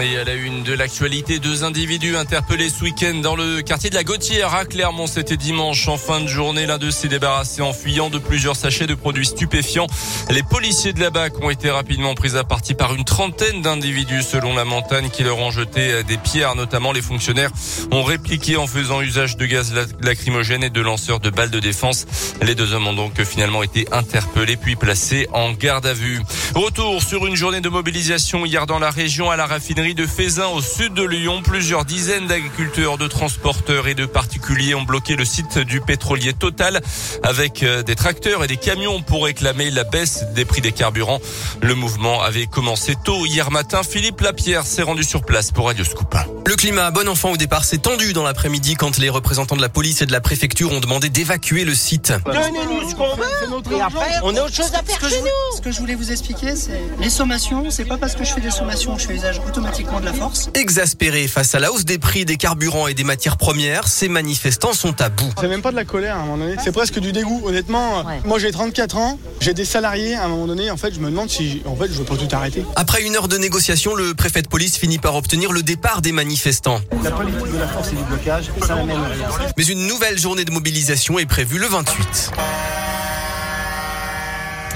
Et à la une de l'actualité, deux individus interpellés ce week-end dans le quartier de la Gautière à Clermont. C'était dimanche en fin de journée. L'un d'eux s'est débarrassé en fuyant de plusieurs sachets de produits stupéfiants. Les policiers de la BAC ont été rapidement pris à partie par une trentaine d'individus selon la montagne qui leur ont jeté des pierres. Notamment les fonctionnaires ont répliqué en faisant usage de gaz lacrymogène et de lanceurs de balles de défense. Les deux hommes ont donc finalement été interpellés puis placés en garde à vue. Retour sur une journée de mobilisation hier dans la région à la raffinerie de Fézin au sud de Lyon. Plusieurs dizaines d'agriculteurs, de transporteurs et de particuliers ont bloqué le site du pétrolier Total avec euh, des tracteurs et des camions pour réclamer la baisse des prix des carburants. Le mouvement avait commencé tôt hier matin. Philippe Lapierre s'est rendu sur place pour Radio Scoop. Le climat bon enfant au départ s'est tendu dans l'après-midi quand les représentants de la police et de la préfecture ont demandé d'évacuer le site. Donnez-nous ce qu'on veut et après on a autre chose à faire chez nous. Ce que je voulais vous expliquer, c'est les sommations. C'est pas parce que je fais des sommations que je fais usage automatique de la force. Exaspérés face à la hausse des prix des carburants et des matières premières, ces manifestants sont à bout. C'est même pas de la colère à un moment donné, c'est presque du dégoût. Honnêtement, moi j'ai 34 ans, j'ai des salariés à un moment donné, en fait je me demande si en fait je veux pas tout arrêter. Après une heure de négociation, le préfet de police finit par obtenir le départ des manifestants. La politique de la force et du blocage, ça n'amène rien. Mais une nouvelle journée de mobilisation est prévue le 28.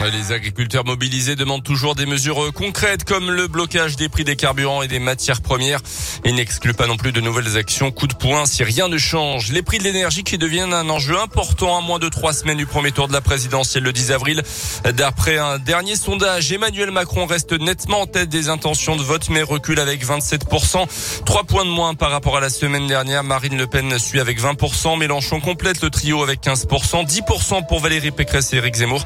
Les agriculteurs mobilisés demandent toujours des mesures concrètes comme le blocage des prix des carburants et des matières premières et n'excluent pas non plus de nouvelles actions coup de poing si rien ne change. Les prix de l'énergie qui deviennent un enjeu important à moins de trois semaines du premier tour de la présidentielle le 10 avril. D'après un dernier sondage, Emmanuel Macron reste nettement en tête des intentions de vote mais recule avec 27%. Trois points de moins par rapport à la semaine dernière. Marine Le Pen suit avec 20%. Mélenchon complète le trio avec 15%. 10% pour Valérie Pécresse et Éric Zemmour.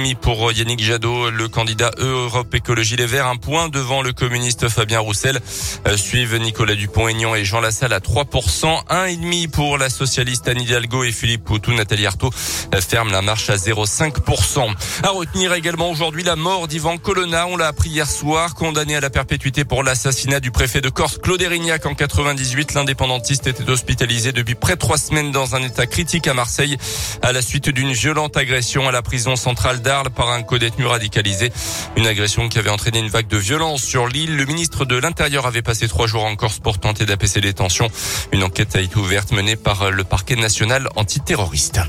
4,5% pour Yannick Jadot, le candidat Europe Écologie Les Verts, un point devant le communiste Fabien Roussel. Euh, suivent Nicolas Dupont-Aignan et Jean Lassalle à 3%, 1,5% pour la socialiste Anne Hidalgo et Philippe Poutou. Nathalie Arthaud euh, ferme la marche à 0,5%. À retenir également aujourd'hui la mort d'Ivan Colonna. On l'a appris hier soir, condamné à la perpétuité pour l'assassinat du préfet de Corse Claude Erignac en 98. L'indépendantiste était hospitalisé depuis près de trois semaines dans un état critique à Marseille à la suite d'une violente agression à la prison centrale par un co-détenu radicalisé. Une agression qui avait entraîné une vague de violence sur l'île. Le ministre de l'Intérieur avait passé trois jours en Corse pour tenter d'apaiser les tensions. Une enquête a été ouverte menée par le parquet national antiterroriste.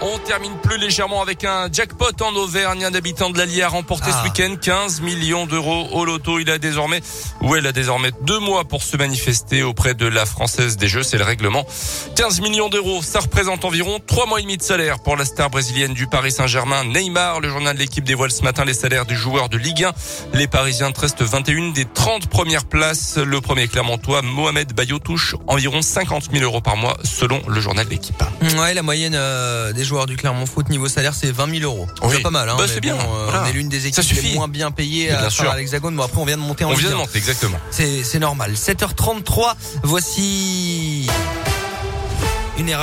On termine plus légèrement avec un jackpot en Auvergne. Un habitant de l'Allier a remporté ce week-end 15 millions d'euros au loto. Il a désormais, ou elle a désormais deux mois pour se manifester auprès de la Française des Jeux. C'est le règlement. 15 millions d'euros, ça représente environ trois mois et demi de salaire pour la star brésilienne du Paris Saint-Germain, Neymar. Le journal de l'équipe dévoile ce matin les salaires du joueur de Ligue 1. Les Parisiens restent 21 des 30 premières places. Le premier Clermontois, Mohamed Bayo, touche environ 50 000 euros par mois selon le journal de l'équipe. Ouais, la moyenne euh, des joueurs du Clermont Foot niveau salaire, c'est 20 000 euros. C'est pas mal. Hein, bah, c'est bien. Euh, on est l'une des équipes les moins bien payées à, à l'Hexagone. Bon après, on vient de monter en On vient de monter, exactement. C'est normal. 7h33. Voici une erreur.